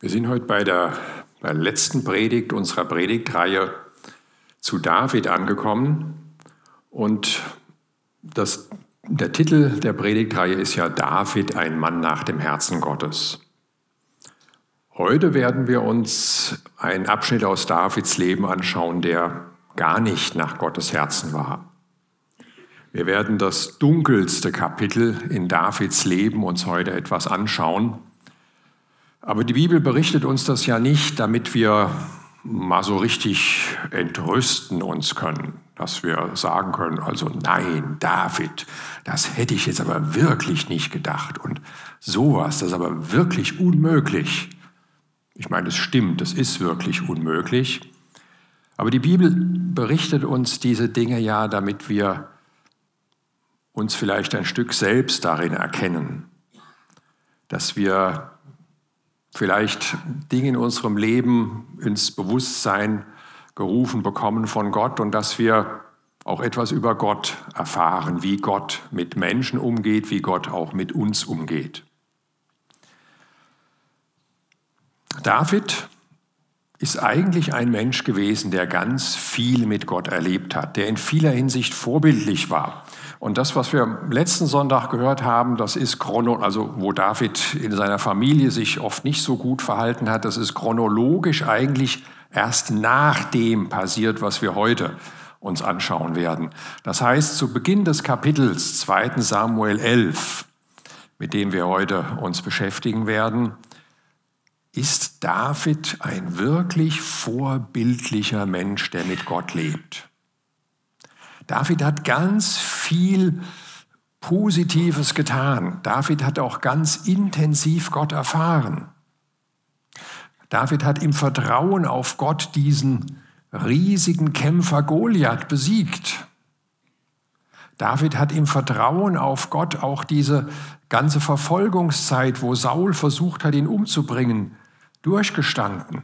Wir sind heute bei der, bei der letzten Predigt unserer Predigtreihe zu David angekommen und das, der Titel der Predigtreihe ist ja David, ein Mann nach dem Herzen Gottes. Heute werden wir uns einen Abschnitt aus Davids Leben anschauen, der gar nicht nach Gottes Herzen war. Wir werden das dunkelste Kapitel in Davids Leben uns heute etwas anschauen aber die Bibel berichtet uns das ja nicht, damit wir mal so richtig entrüsten uns können, dass wir sagen können, also nein, David, das hätte ich jetzt aber wirklich nicht gedacht und sowas, das ist aber wirklich unmöglich. Ich meine, es stimmt, es ist wirklich unmöglich. Aber die Bibel berichtet uns diese Dinge ja, damit wir uns vielleicht ein Stück selbst darin erkennen, dass wir vielleicht Dinge in unserem Leben ins Bewusstsein gerufen bekommen von Gott und dass wir auch etwas über Gott erfahren, wie Gott mit Menschen umgeht, wie Gott auch mit uns umgeht. David ist eigentlich ein Mensch gewesen, der ganz viel mit Gott erlebt hat, der in vieler Hinsicht vorbildlich war. Und das, was wir letzten Sonntag gehört haben, das ist chrono, also wo David in seiner Familie sich oft nicht so gut verhalten hat, das ist chronologisch eigentlich erst nach dem passiert, was wir heute uns anschauen werden. Das heißt, zu Beginn des Kapitels 2. Samuel 11, mit dem wir heute uns beschäftigen werden, ist David ein wirklich vorbildlicher Mensch, der mit Gott lebt. David hat ganz viel Positives getan. David hat auch ganz intensiv Gott erfahren. David hat im Vertrauen auf Gott diesen riesigen Kämpfer Goliath besiegt. David hat im Vertrauen auf Gott auch diese ganze Verfolgungszeit, wo Saul versucht hat, ihn umzubringen, durchgestanden.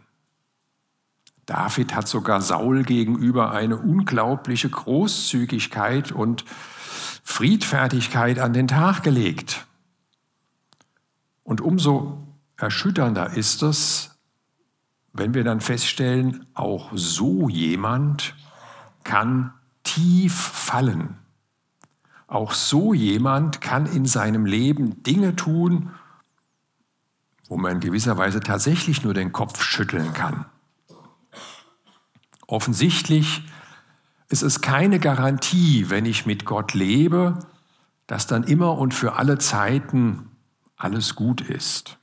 David hat sogar Saul gegenüber eine unglaubliche Großzügigkeit und Friedfertigkeit an den Tag gelegt. Und umso erschütternder ist es, wenn wir dann feststellen, auch so jemand kann tief fallen. Auch so jemand kann in seinem Leben Dinge tun, wo man in gewisser Weise tatsächlich nur den Kopf schütteln kann. Offensichtlich ist es keine Garantie, wenn ich mit Gott lebe, dass dann immer und für alle Zeiten alles gut ist.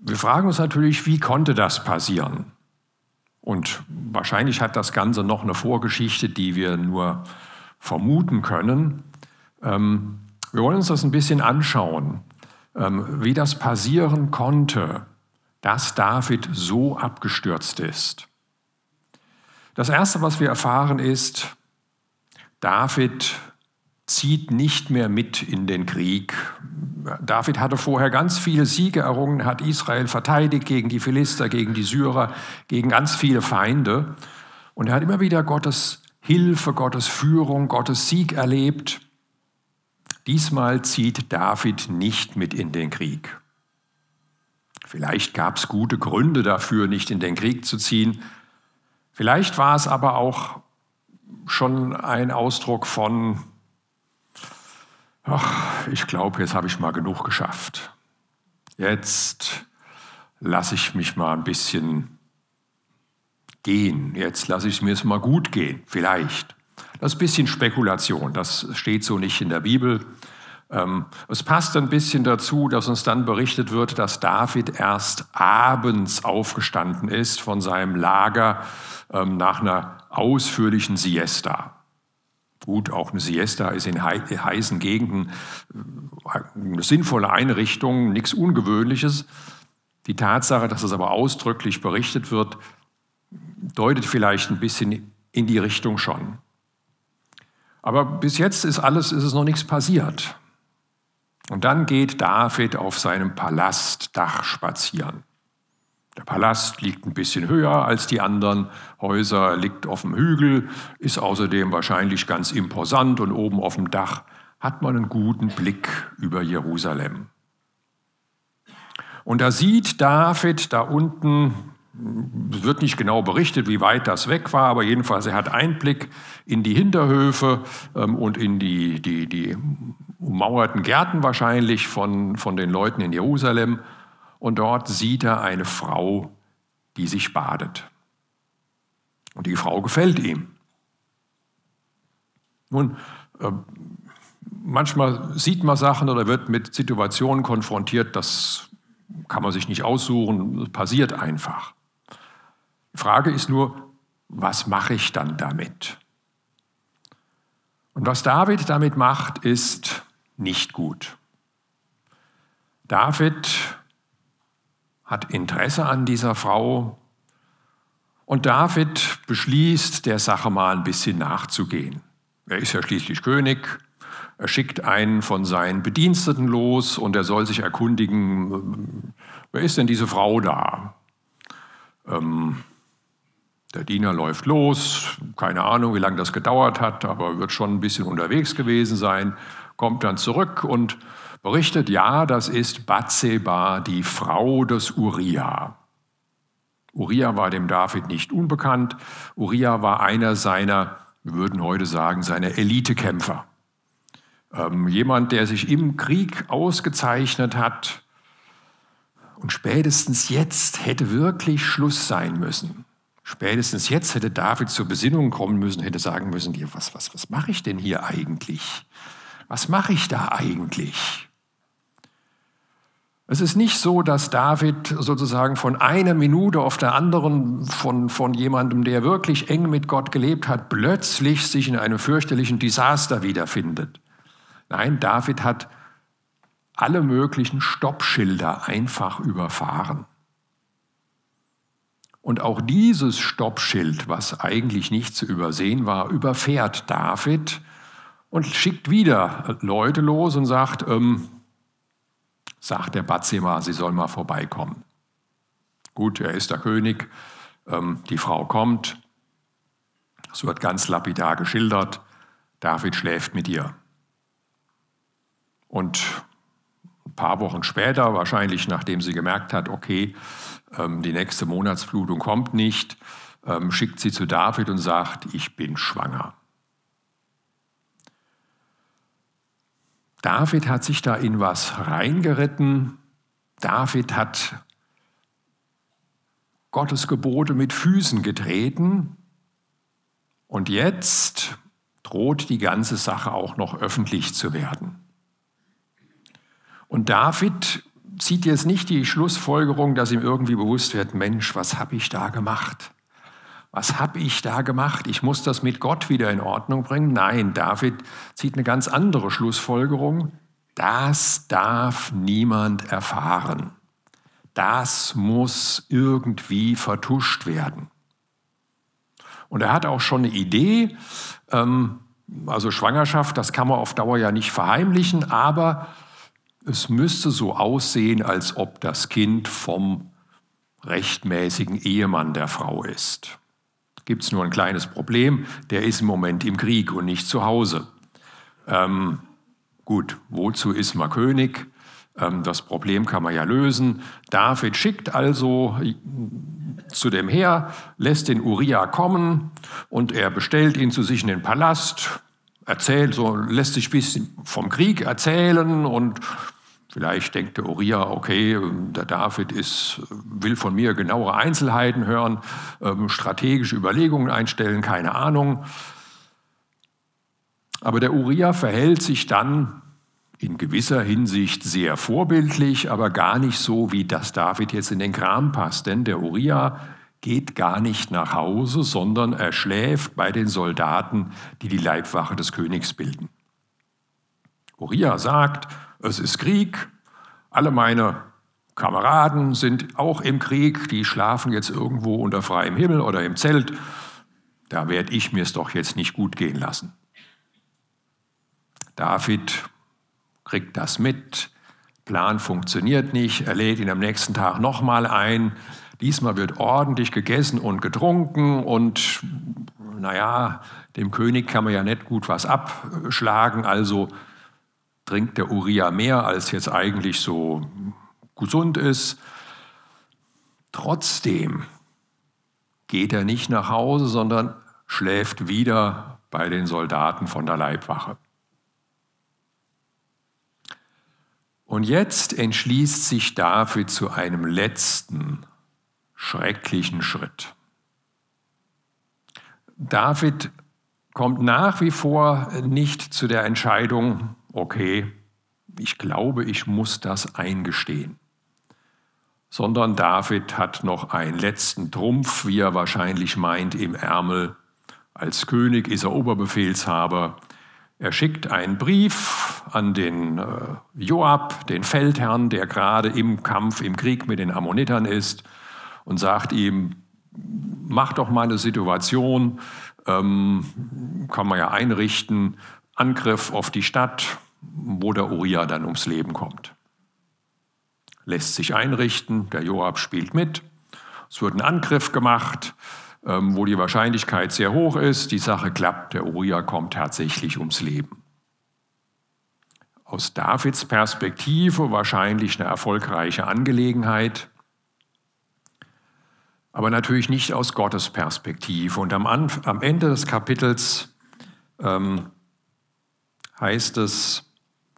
Wir fragen uns natürlich, wie konnte das passieren? Und wahrscheinlich hat das Ganze noch eine Vorgeschichte, die wir nur vermuten können. Ähm, wir wollen uns das ein bisschen anschauen, ähm, wie das passieren konnte, dass David so abgestürzt ist. Das Erste, was wir erfahren, ist, David zieht nicht mehr mit in den Krieg. David hatte vorher ganz viele Siege errungen, hat Israel verteidigt gegen die Philister, gegen die Syrer, gegen ganz viele Feinde. Und er hat immer wieder Gottes Hilfe, Gottes Führung, Gottes Sieg erlebt. Diesmal zieht David nicht mit in den Krieg. Vielleicht gab es gute Gründe dafür, nicht in den Krieg zu ziehen. Vielleicht war es aber auch schon ein Ausdruck von, ach, ich glaube, jetzt habe ich mal genug geschafft. Jetzt lasse ich mich mal ein bisschen gehen. Jetzt lasse ich es mir mal gut gehen, vielleicht. Das ist ein bisschen Spekulation, das steht so nicht in der Bibel. Ähm, es passt ein bisschen dazu, dass uns dann berichtet wird, dass David erst abends aufgestanden ist von seinem Lager ähm, nach einer ausführlichen Siesta. Gut, auch eine Siesta ist in heißen Gegenden äh, eine sinnvolle Einrichtung, nichts Ungewöhnliches. Die Tatsache, dass es aber ausdrücklich berichtet wird, deutet vielleicht ein bisschen in die Richtung schon. Aber bis jetzt ist alles, ist es noch nichts passiert. Und dann geht David auf seinem Palastdach spazieren. Der Palast liegt ein bisschen höher als die anderen Häuser, liegt auf dem Hügel, ist außerdem wahrscheinlich ganz imposant und oben auf dem Dach hat man einen guten Blick über Jerusalem. Und da sieht David da unten, wird nicht genau berichtet, wie weit das weg war, aber jedenfalls er hat Einblick in die Hinterhöfe ähm, und in die, die, die ummauerten Gärten wahrscheinlich von, von den Leuten in Jerusalem. Und dort sieht er eine Frau, die sich badet. Und die Frau gefällt ihm. Nun, äh, manchmal sieht man Sachen oder wird mit Situationen konfrontiert, das kann man sich nicht aussuchen, passiert einfach. Die Frage ist nur, was mache ich dann damit? Und was David damit macht, ist nicht gut. David hat Interesse an dieser Frau und David beschließt, der Sache mal ein bisschen nachzugehen. Er ist ja schließlich König, er schickt einen von seinen Bediensteten los und er soll sich erkundigen, wer ist denn diese Frau da? Ähm, der Diener läuft los, keine Ahnung, wie lange das gedauert hat, aber wird schon ein bisschen unterwegs gewesen sein, kommt dann zurück und berichtet, ja, das ist Bathseba, die Frau des Uriah. Uriah war dem David nicht unbekannt. Uriah war einer seiner, wir würden heute sagen, seiner Elitekämpfer. Ähm, jemand, der sich im Krieg ausgezeichnet hat und spätestens jetzt hätte wirklich Schluss sein müssen. Spätestens jetzt hätte David zur Besinnung kommen müssen, hätte sagen müssen, was, was, was mache ich denn hier eigentlich? Was mache ich da eigentlich? Es ist nicht so, dass David sozusagen von einer Minute auf der anderen von, von jemandem, der wirklich eng mit Gott gelebt hat, plötzlich sich in einem fürchterlichen Desaster wiederfindet. Nein, David hat alle möglichen Stoppschilder einfach überfahren. Und auch dieses Stoppschild, was eigentlich nicht zu übersehen war, überfährt David und schickt wieder Leute los und sagt, ähm, sagt der Batzema, sie soll mal vorbeikommen. Gut, er ist der König, ähm, die Frau kommt, es wird ganz lapidar geschildert, David schläft mit ihr. Und ein paar Wochen später, wahrscheinlich nachdem sie gemerkt hat, okay, ähm, die nächste Monatsblutung kommt nicht, ähm, schickt sie zu David und sagt, ich bin schwanger. David hat sich da in was reingeritten. David hat Gottes Gebote mit Füßen getreten. Und jetzt droht die ganze Sache auch noch öffentlich zu werden. Und David zieht jetzt nicht die Schlussfolgerung, dass ihm irgendwie bewusst wird, Mensch, was habe ich da gemacht? Was habe ich da gemacht? Ich muss das mit Gott wieder in Ordnung bringen. Nein, David zieht eine ganz andere Schlussfolgerung. Das darf niemand erfahren. Das muss irgendwie vertuscht werden. Und er hat auch schon eine Idee. Ähm, also Schwangerschaft, das kann man auf Dauer ja nicht verheimlichen, aber es müsste so aussehen, als ob das Kind vom rechtmäßigen Ehemann der Frau ist gibt es nur ein kleines Problem, der ist im Moment im Krieg und nicht zu Hause. Ähm, gut, wozu ist man König? Ähm, das Problem kann man ja lösen. David schickt also zu dem Heer, lässt den Uriah kommen und er bestellt ihn zu sich in den Palast, erzählt, so lässt sich ein bisschen vom Krieg erzählen und Vielleicht denkt der Uriah, okay, der David ist, will von mir genauere Einzelheiten hören, ähm, strategische Überlegungen einstellen, keine Ahnung. Aber der Uriah verhält sich dann in gewisser Hinsicht sehr vorbildlich, aber gar nicht so, wie das David jetzt in den Kram passt. Denn der Uriah geht gar nicht nach Hause, sondern er schläft bei den Soldaten, die die Leibwache des Königs bilden. Uriah sagt, es ist Krieg, alle meine Kameraden sind auch im Krieg, die schlafen jetzt irgendwo unter freiem Himmel oder im Zelt, da werde ich mir es doch jetzt nicht gut gehen lassen. David kriegt das mit, Plan funktioniert nicht, er lädt ihn am nächsten Tag nochmal ein. Diesmal wird ordentlich gegessen und getrunken und naja, dem König kann man ja nicht gut was abschlagen, also trinkt der Uriah mehr, als jetzt eigentlich so gesund ist. Trotzdem geht er nicht nach Hause, sondern schläft wieder bei den Soldaten von der Leibwache. Und jetzt entschließt sich David zu einem letzten schrecklichen Schritt. David kommt nach wie vor nicht zu der Entscheidung, okay, ich glaube, ich muss das eingestehen, sondern David hat noch einen letzten Trumpf, wie er wahrscheinlich meint, im Ärmel. Als König ist er Oberbefehlshaber. Er schickt einen Brief an den äh, Joab, den Feldherrn, der gerade im Kampf, im Krieg mit den Ammonitern ist, und sagt ihm, mach doch mal eine Situation, ähm, kann man ja einrichten, Angriff auf die Stadt, wo der Uriah dann ums Leben kommt. Lässt sich einrichten, der Joab spielt mit, es wird ein Angriff gemacht, ähm, wo die Wahrscheinlichkeit sehr hoch ist, die Sache klappt, der Uriah kommt tatsächlich ums Leben. Aus Davids Perspektive wahrscheinlich eine erfolgreiche Angelegenheit, aber natürlich nicht aus Gottes Perspektive. Und am, Ende des Kapitels ähm, heißt es,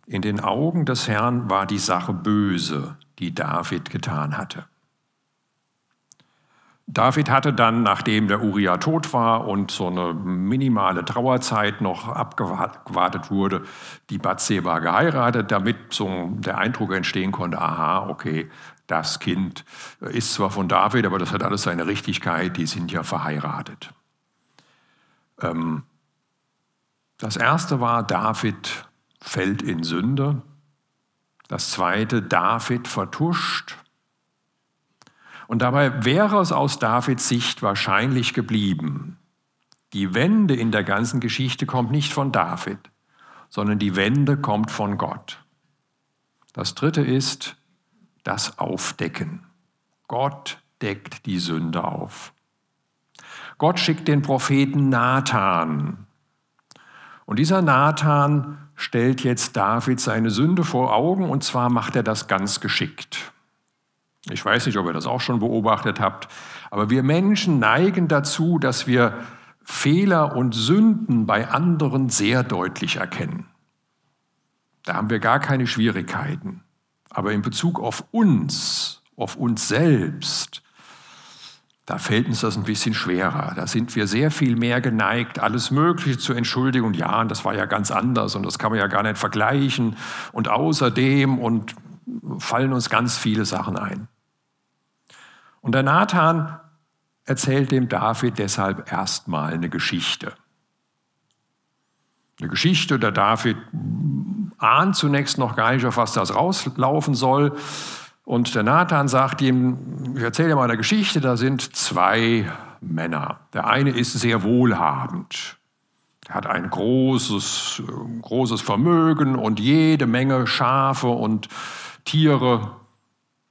in den Augen des Herrn war die Sache böse, die David getan hatte. David hatte dann, nachdem der Uriah tot war und so eine minimale Trauerzeit noch abgewartet wurde, die Bathseba geheiratet, damit so der Eindruck entstehen konnte, aha, okay, das Kind ist zwar von David, aber das hat alles seine Richtigkeit, die sind ja verheiratet. Ähm, das erste war, David fällt in Sünde. Das zweite, David vertuscht und dabei wäre es aus Davids Sicht wahrscheinlich geblieben. Die Wende in der ganzen Geschichte kommt nicht von David, sondern die Wende kommt von Gott. Das dritte ist das Aufdecken. Gott deckt die Sünde auf. Gott schickt den Propheten Nathan. Und dieser Nathan stellt jetzt David seine Sünde vor Augen und zwar macht er das ganz geschickt. Ich weiß nicht, ob ihr das auch schon beobachtet habt, aber wir Menschen neigen dazu, dass wir Fehler und Sünden bei anderen sehr deutlich erkennen. Da haben wir gar keine Schwierigkeiten. Aber in Bezug auf uns, auf uns selbst, da fällt uns das ein bisschen schwerer. Da sind wir sehr viel mehr geneigt, alles Mögliche zu entschuldigen. Und ja, das war ja ganz anders und das kann man ja gar nicht vergleichen. Und außerdem und fallen uns ganz viele Sachen ein. Und der Nathan erzählt dem David deshalb erstmal eine Geschichte. Eine Geschichte, der David ahnt zunächst noch gar nicht, auf was das rauslaufen soll. Und der Nathan sagt ihm, ich erzähle dir mal eine Geschichte, da sind zwei Männer. Der eine ist sehr wohlhabend. Er hat ein großes, großes Vermögen und jede Menge Schafe und Tiere.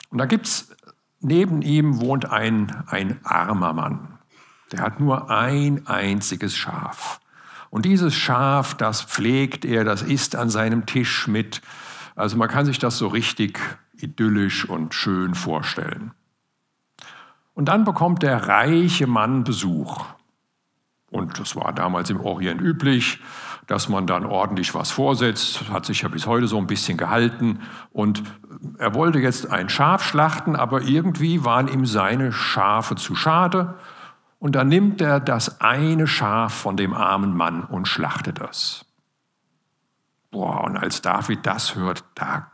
Und da gibt es, neben ihm wohnt ein, ein armer Mann. Der hat nur ein einziges Schaf. Und dieses Schaf, das pflegt er, das isst an seinem Tisch mit. Also man kann sich das so richtig idyllisch und schön vorstellen. Und dann bekommt der reiche Mann Besuch. Und das war damals im Orient üblich, dass man dann ordentlich was vorsetzt, hat sich ja bis heute so ein bisschen gehalten. Und er wollte jetzt ein Schaf schlachten, aber irgendwie waren ihm seine Schafe zu schade. Und dann nimmt er das eine Schaf von dem armen Mann und schlachtet es. Boah, und als David das hört, da,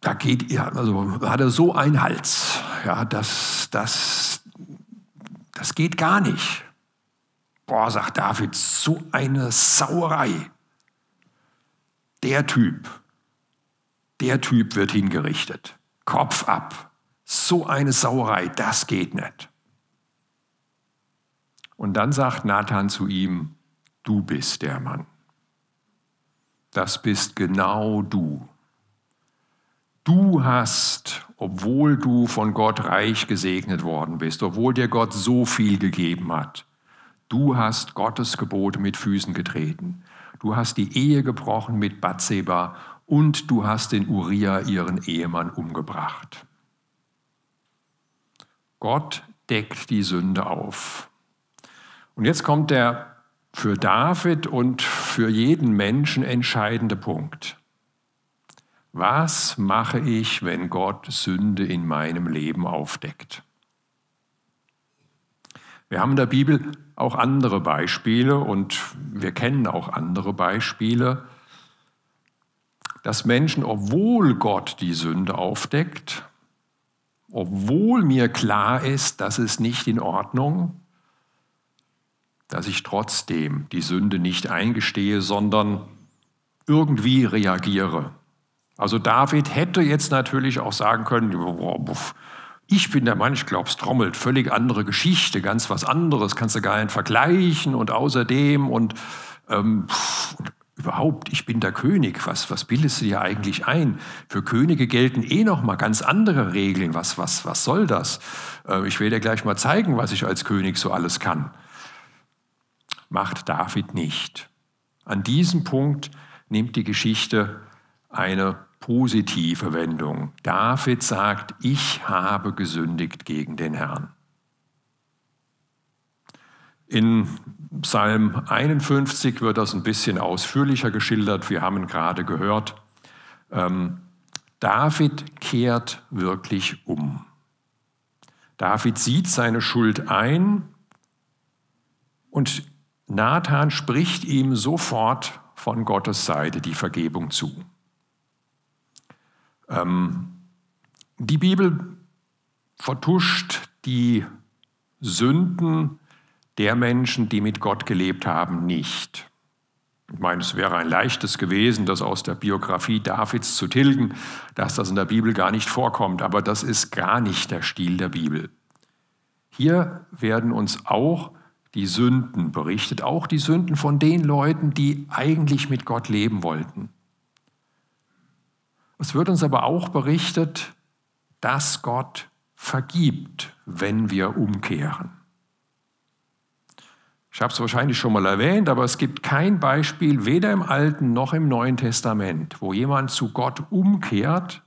da geht er, also hat er so einen Hals. Ja, das, das, das geht gar nicht. Boah, sagt David, so eine Sauerei. Der Typ, der Typ wird hingerichtet. Kopf ab. So eine Sauerei, das geht nicht. Und dann sagt Nathan zu ihm, du bist der Mann. Das bist genau du. Du hast, obwohl du von Gott reich gesegnet worden bist, obwohl dir Gott so viel gegeben hat, du hast Gottes Gebote mit Füßen getreten. Du hast die Ehe gebrochen mit Bathseba und du hast den Uriah, ihren Ehemann, umgebracht. Gott deckt die Sünde auf. Und jetzt kommt der für David und für jeden Menschen entscheidende Punkt. Was mache ich, wenn Gott Sünde in meinem Leben aufdeckt? Wir haben in der Bibel auch andere Beispiele und wir kennen auch andere Beispiele, dass Menschen, obwohl Gott die Sünde aufdeckt, obwohl mir klar ist, dass es nicht in Ordnung, dass ich trotzdem die Sünde nicht eingestehe, sondern irgendwie reagiere. Also David hätte jetzt natürlich auch sagen können, ich bin der Mann, ich glaube, es trommelt, völlig andere Geschichte, ganz was anderes, kannst du gar nicht vergleichen und außerdem und ähm, überhaupt, ich bin der König, was, was bildest du dir eigentlich ein? Für Könige gelten eh noch mal ganz andere Regeln, was, was, was soll das? Äh, ich werde dir gleich mal zeigen, was ich als König so alles kann. Macht David nicht. An diesem Punkt nimmt die Geschichte eine positive Wendung. David sagt, ich habe gesündigt gegen den Herrn. In Psalm 51 wird das ein bisschen ausführlicher geschildert. Wir haben gerade gehört. Ähm, David kehrt wirklich um. David sieht seine Schuld ein und Nathan spricht ihm sofort von Gottes Seite die Vergebung zu. Ähm, die Bibel vertuscht die Sünden der Menschen, die mit Gott gelebt haben, nicht. Ich meine, es wäre ein leichtes gewesen, das aus der Biografie Davids zu tilgen, dass das in der Bibel gar nicht vorkommt, aber das ist gar nicht der Stil der Bibel. Hier werden uns auch die Sünden berichtet, auch die Sünden von den Leuten, die eigentlich mit Gott leben wollten. Es wird uns aber auch berichtet, dass Gott vergibt, wenn wir umkehren. Ich habe es wahrscheinlich schon mal erwähnt, aber es gibt kein Beispiel, weder im Alten noch im Neuen Testament, wo jemand zu Gott umkehrt,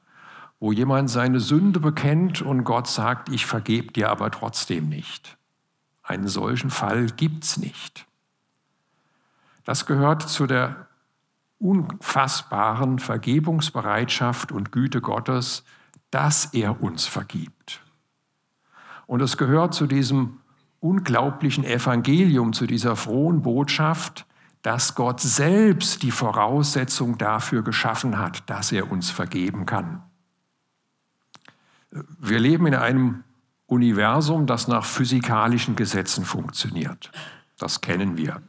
wo jemand seine Sünde bekennt und Gott sagt, ich vergebe dir aber trotzdem nicht. Einen solchen Fall gibt es nicht. Das gehört zu der unfassbaren Vergebungsbereitschaft und Güte Gottes, dass er uns vergibt. Und es gehört zu diesem unglaublichen Evangelium, zu dieser frohen Botschaft, dass Gott selbst die Voraussetzung dafür geschaffen hat, dass er uns vergeben kann. Wir leben in einem Universum, das nach physikalischen Gesetzen funktioniert. Das kennen wir.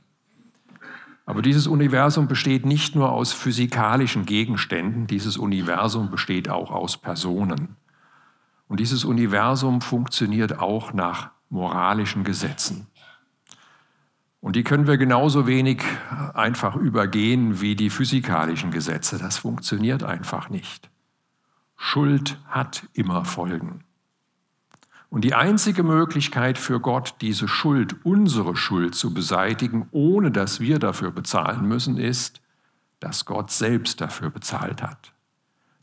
Aber dieses Universum besteht nicht nur aus physikalischen Gegenständen, dieses Universum besteht auch aus Personen. Und dieses Universum funktioniert auch nach moralischen Gesetzen. Und die können wir genauso wenig einfach übergehen wie die physikalischen Gesetze. Das funktioniert einfach nicht. Schuld hat immer Folgen. Und die einzige Möglichkeit für Gott, diese Schuld, unsere Schuld zu beseitigen, ohne dass wir dafür bezahlen müssen, ist, dass Gott selbst dafür bezahlt hat.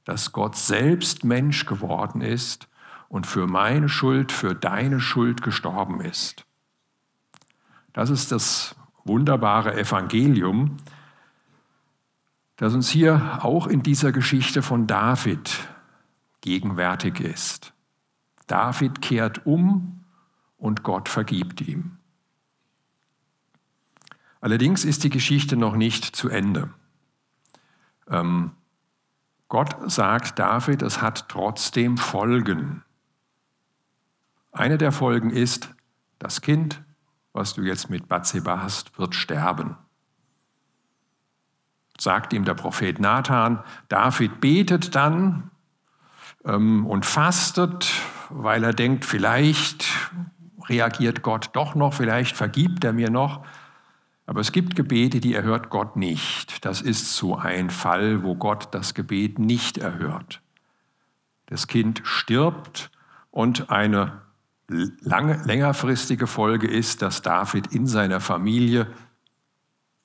Dass Gott selbst Mensch geworden ist und für meine Schuld, für deine Schuld gestorben ist. Das ist das wunderbare Evangelium, das uns hier auch in dieser Geschichte von David gegenwärtig ist. David kehrt um und Gott vergibt ihm. Allerdings ist die Geschichte noch nicht zu Ende. Ähm, Gott sagt David, es hat trotzdem Folgen. Eine der Folgen ist, das Kind, was du jetzt mit Bathseba hast, wird sterben. Sagt ihm der Prophet Nathan, David betet dann ähm, und fastet weil er denkt, vielleicht reagiert Gott doch noch, vielleicht vergibt er mir noch. Aber es gibt Gebete, die erhört Gott nicht. Das ist so ein Fall, wo Gott das Gebet nicht erhört. Das Kind stirbt und eine lange, längerfristige Folge ist, dass David in seiner Familie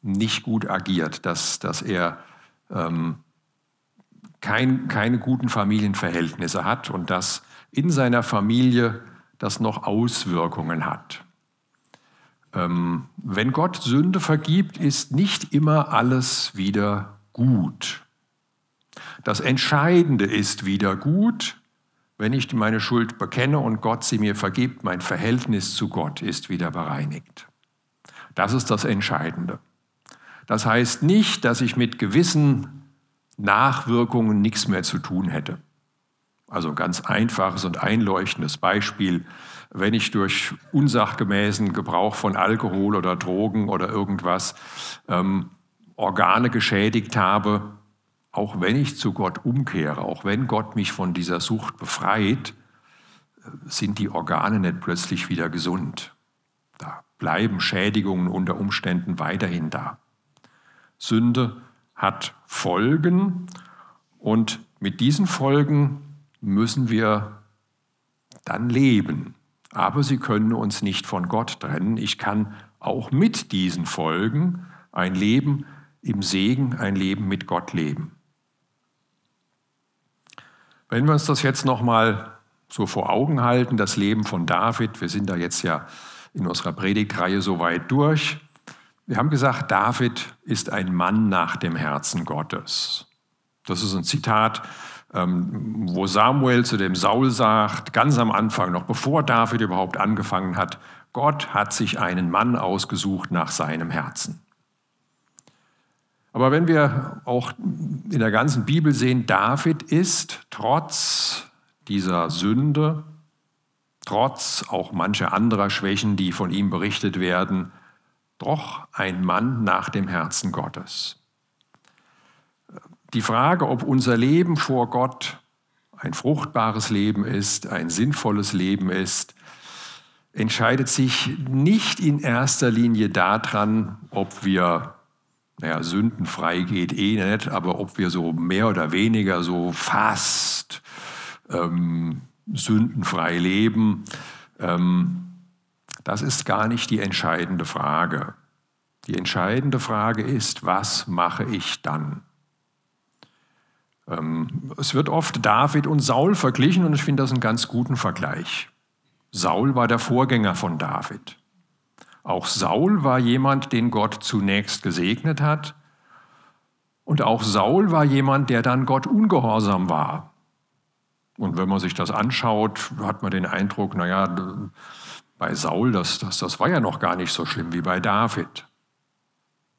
nicht gut agiert, dass, dass er ähm, kein, keine guten Familienverhältnisse hat und dass in seiner Familie das noch Auswirkungen hat. Ähm, wenn Gott Sünde vergibt, ist nicht immer alles wieder gut. Das Entscheidende ist wieder gut, wenn ich meine Schuld bekenne und Gott sie mir vergibt, mein Verhältnis zu Gott ist wieder bereinigt. Das ist das Entscheidende. Das heißt nicht, dass ich mit gewissen Nachwirkungen nichts mehr zu tun hätte. Also ganz einfaches und einleuchtendes Beispiel, wenn ich durch unsachgemäßen Gebrauch von Alkohol oder Drogen oder irgendwas ähm, Organe geschädigt habe, auch wenn ich zu Gott umkehre, auch wenn Gott mich von dieser Sucht befreit, sind die Organe nicht plötzlich wieder gesund. Da bleiben Schädigungen unter Umständen weiterhin da. Sünde hat Folgen und mit diesen Folgen müssen wir dann leben. Aber sie können uns nicht von Gott trennen. Ich kann auch mit diesen Folgen ein Leben im Segen, ein Leben mit Gott leben. Wenn wir uns das jetzt nochmal so vor Augen halten, das Leben von David, wir sind da jetzt ja in unserer Predigtreihe so weit durch. Wir haben gesagt, David ist ein Mann nach dem Herzen Gottes. Das ist ein Zitat ähm, wo Samuel zu dem Saul sagt, ganz am Anfang, noch bevor David überhaupt angefangen hat, Gott hat sich einen Mann ausgesucht nach seinem Herzen. Aber wenn wir auch in der ganzen Bibel sehen, David ist trotz dieser Sünde, trotz auch mancher anderer Schwächen, die von ihm berichtet werden, doch ein Mann nach dem Herzen Gottes. Die Frage, ob unser Leben vor Gott ein fruchtbares Leben ist, ein sinnvolles Leben ist, entscheidet sich nicht in erster Linie daran, ob wir, naja, sündenfrei geht eh nicht, aber ob wir so mehr oder weniger so fast ähm, sündenfrei leben. Ähm, das ist gar nicht die entscheidende Frage. Die entscheidende Frage ist, was mache ich dann? Ähm, es wird oft David und Saul verglichen und ich finde das einen ganz guten Vergleich. Saul war der Vorgänger von David. Auch Saul war jemand, den Gott zunächst gesegnet hat. Und auch Saul war jemand, der dann Gott ungehorsam war. Und wenn man sich das anschaut, hat man den Eindruck, naja, bei Saul, das, das, das war ja noch gar nicht so schlimm wie bei David.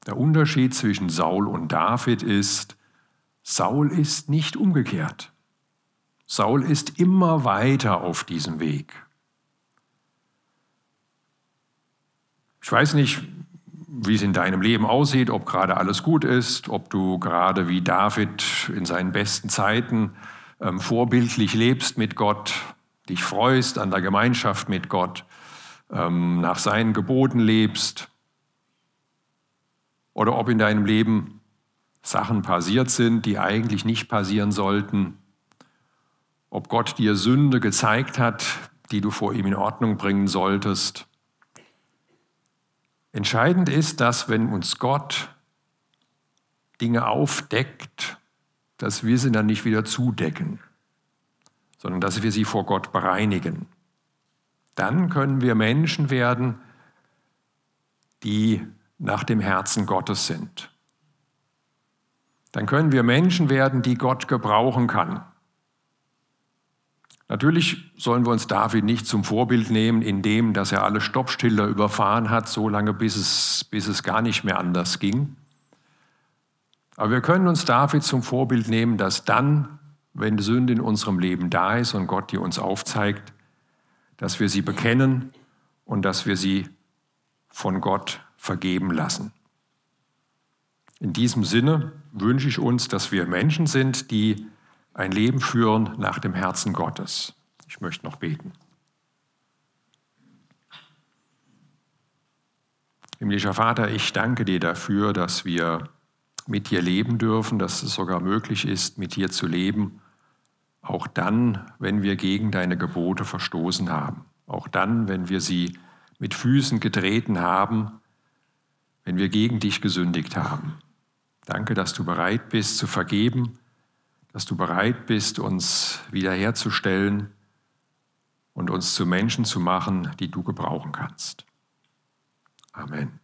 Der Unterschied zwischen Saul und David ist, Saul ist nicht umgekehrt. Saul ist immer weiter auf diesem Weg. Ich weiß nicht, wie es in deinem Leben aussieht, ob gerade alles gut ist, ob du gerade wie David in seinen besten Zeiten ähm, vorbildlich lebst mit Gott, dich freust an der Gemeinschaft mit Gott, ähm, nach seinen Geboten lebst, oder ob in deinem Leben Sachen passiert sind, die eigentlich nicht passieren sollten, ob Gott dir Sünde gezeigt hat, die du vor ihm in Ordnung bringen solltest. Entscheidend ist, dass wenn uns Gott Dinge aufdeckt, dass wir sie dann nicht wieder zudecken, sondern dass wir sie vor Gott bereinigen. Dann können wir Menschen werden, die nach dem Herzen Gottes sind dann können wir Menschen werden, die Gott gebrauchen kann. Natürlich sollen wir uns David nicht zum Vorbild nehmen, indem dass er alle Stoppschilder überfahren hat, so lange bis es, bis es gar nicht mehr anders ging. Aber wir können uns David zum Vorbild nehmen, dass dann, wenn Sünde in unserem Leben da ist und Gott die uns aufzeigt, dass wir sie bekennen und dass wir sie von Gott vergeben lassen. In diesem Sinne wünsche ich uns, dass wir Menschen sind, die ein Leben führen nach dem Herzen Gottes. Ich möchte noch beten. Himmlischer Vater, ich danke dir dafür, dass wir mit dir leben dürfen, dass es sogar möglich ist, mit dir zu leben, auch dann, wenn wir gegen deine Gebote verstoßen haben, auch dann, wenn wir sie mit Füßen getreten haben, wenn wir gegen dich gesündigt haben. Danke, dass du bereit bist zu vergeben, dass du bereit bist, uns wiederherzustellen und uns zu Menschen zu machen, die du gebrauchen kannst. Amen.